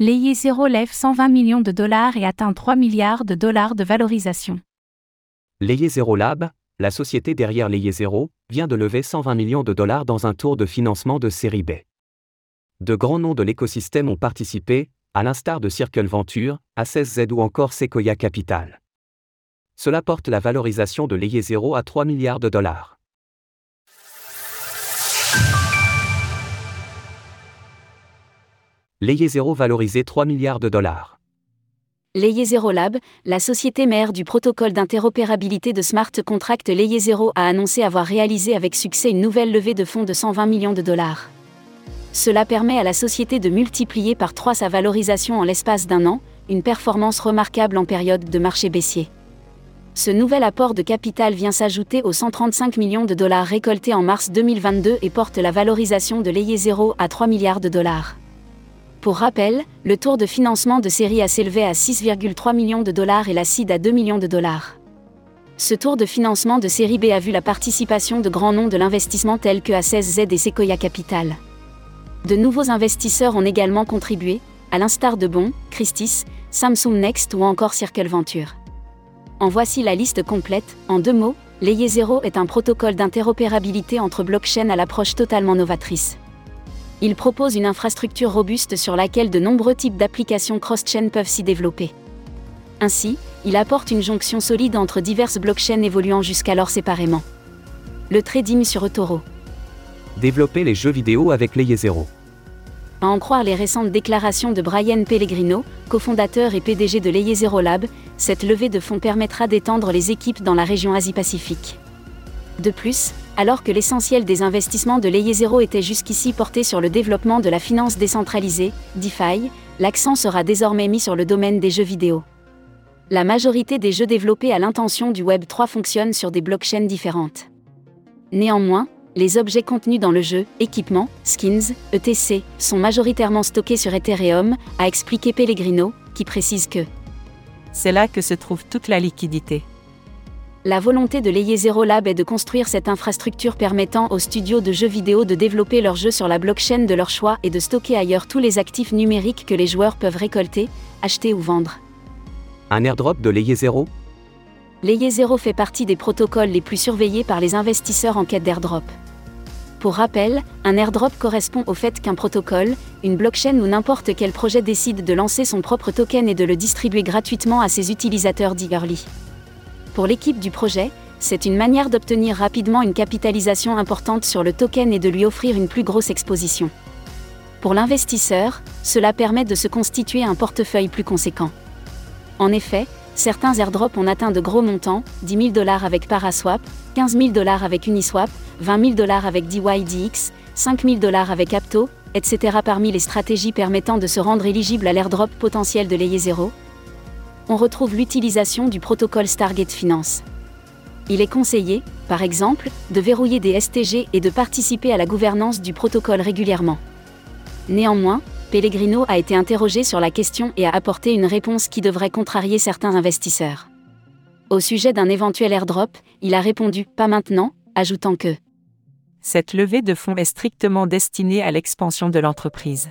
Layer Zero lève 120 millions de dollars et atteint 3 milliards de dollars de valorisation. Layer Zero Lab, la société derrière Layer Zero, vient de lever 120 millions de dollars dans un tour de financement de série B. De grands noms de l'écosystème ont participé, à l'instar de Circle Venture, A16Z ou encore Sequoia Capital. Cela porte la valorisation de Layer Zero à 3 milliards de dollars. Layer Zero valorisé 3 milliards de dollars. Layer Zero Lab, la société mère du protocole d'interopérabilité de smart contract Layer Zero a annoncé avoir réalisé avec succès une nouvelle levée de fonds de 120 millions de dollars. Cela permet à la société de multiplier par 3 sa valorisation en l'espace d'un an, une performance remarquable en période de marché baissier. Ce nouvel apport de capital vient s'ajouter aux 135 millions de dollars récoltés en mars 2022 et porte la valorisation de Layer Zero à 3 milliards de dollars. Pour rappel, le tour de financement de série A s'élevait à 6,3 millions de dollars et la CID à 2 millions de dollars. Ce tour de financement de série B a vu la participation de grands noms de l'investissement tels que A16Z et Sequoia Capital. De nouveaux investisseurs ont également contribué, à l'instar de Bon, Christis, Samsung Next ou encore Circle Venture. En voici la liste complète, en deux mots, Layer Zero est un protocole d'interopérabilité entre blockchains à l'approche totalement novatrice. Il propose une infrastructure robuste sur laquelle de nombreux types d'applications cross-chain peuvent s'y développer. Ainsi, il apporte une jonction solide entre diverses blockchains évoluant jusqu'alors séparément. Le trading sur eToro. Développer les jeux vidéo avec Layer Zero. À en croire les récentes déclarations de Brian Pellegrino, cofondateur et PDG de Layer Zero Lab, cette levée de fonds permettra d'étendre les équipes dans la région Asie-Pacifique. De plus, alors que l'essentiel des investissements de Zero était jusqu'ici porté sur le développement de la finance décentralisée, DeFi, l'accent sera désormais mis sur le domaine des jeux vidéo. La majorité des jeux développés à l'intention du Web 3 fonctionnent sur des blockchains différentes. Néanmoins, les objets contenus dans le jeu, équipements, skins, etc., sont majoritairement stockés sur Ethereum, a expliqué Pellegrino, qui précise que C'est là que se trouve toute la liquidité. La volonté de Layer Zero Lab est de construire cette infrastructure permettant aux studios de jeux vidéo de développer leurs jeux sur la blockchain de leur choix et de stocker ailleurs tous les actifs numériques que les joueurs peuvent récolter, acheter ou vendre. Un airdrop de Layer Zero? Zero fait partie des protocoles les plus surveillés par les investisseurs en quête d'airdrop. Pour rappel, un airdrop correspond au fait qu'un protocole, une blockchain ou n'importe quel projet décide de lancer son propre token et de le distribuer gratuitement à ses utilisateurs dits early. Pour l'équipe du projet, c'est une manière d'obtenir rapidement une capitalisation importante sur le token et de lui offrir une plus grosse exposition. Pour l'investisseur, cela permet de se constituer un portefeuille plus conséquent. En effet, certains airdrops ont atteint de gros montants, 10 000 dollars avec Paraswap, 15 000 dollars avec Uniswap, 20 000 dollars avec DYDX, 5 000 dollars avec Apto, etc. Parmi les stratégies permettant de se rendre éligible à l'airdrop potentiel de Layer Zero, on retrouve l'utilisation du protocole Stargate Finance. Il est conseillé, par exemple, de verrouiller des STG et de participer à la gouvernance du protocole régulièrement. Néanmoins, Pellegrino a été interrogé sur la question et a apporté une réponse qui devrait contrarier certains investisseurs. Au sujet d'un éventuel airdrop, il a répondu Pas maintenant, ajoutant que Cette levée de fonds est strictement destinée à l'expansion de l'entreprise.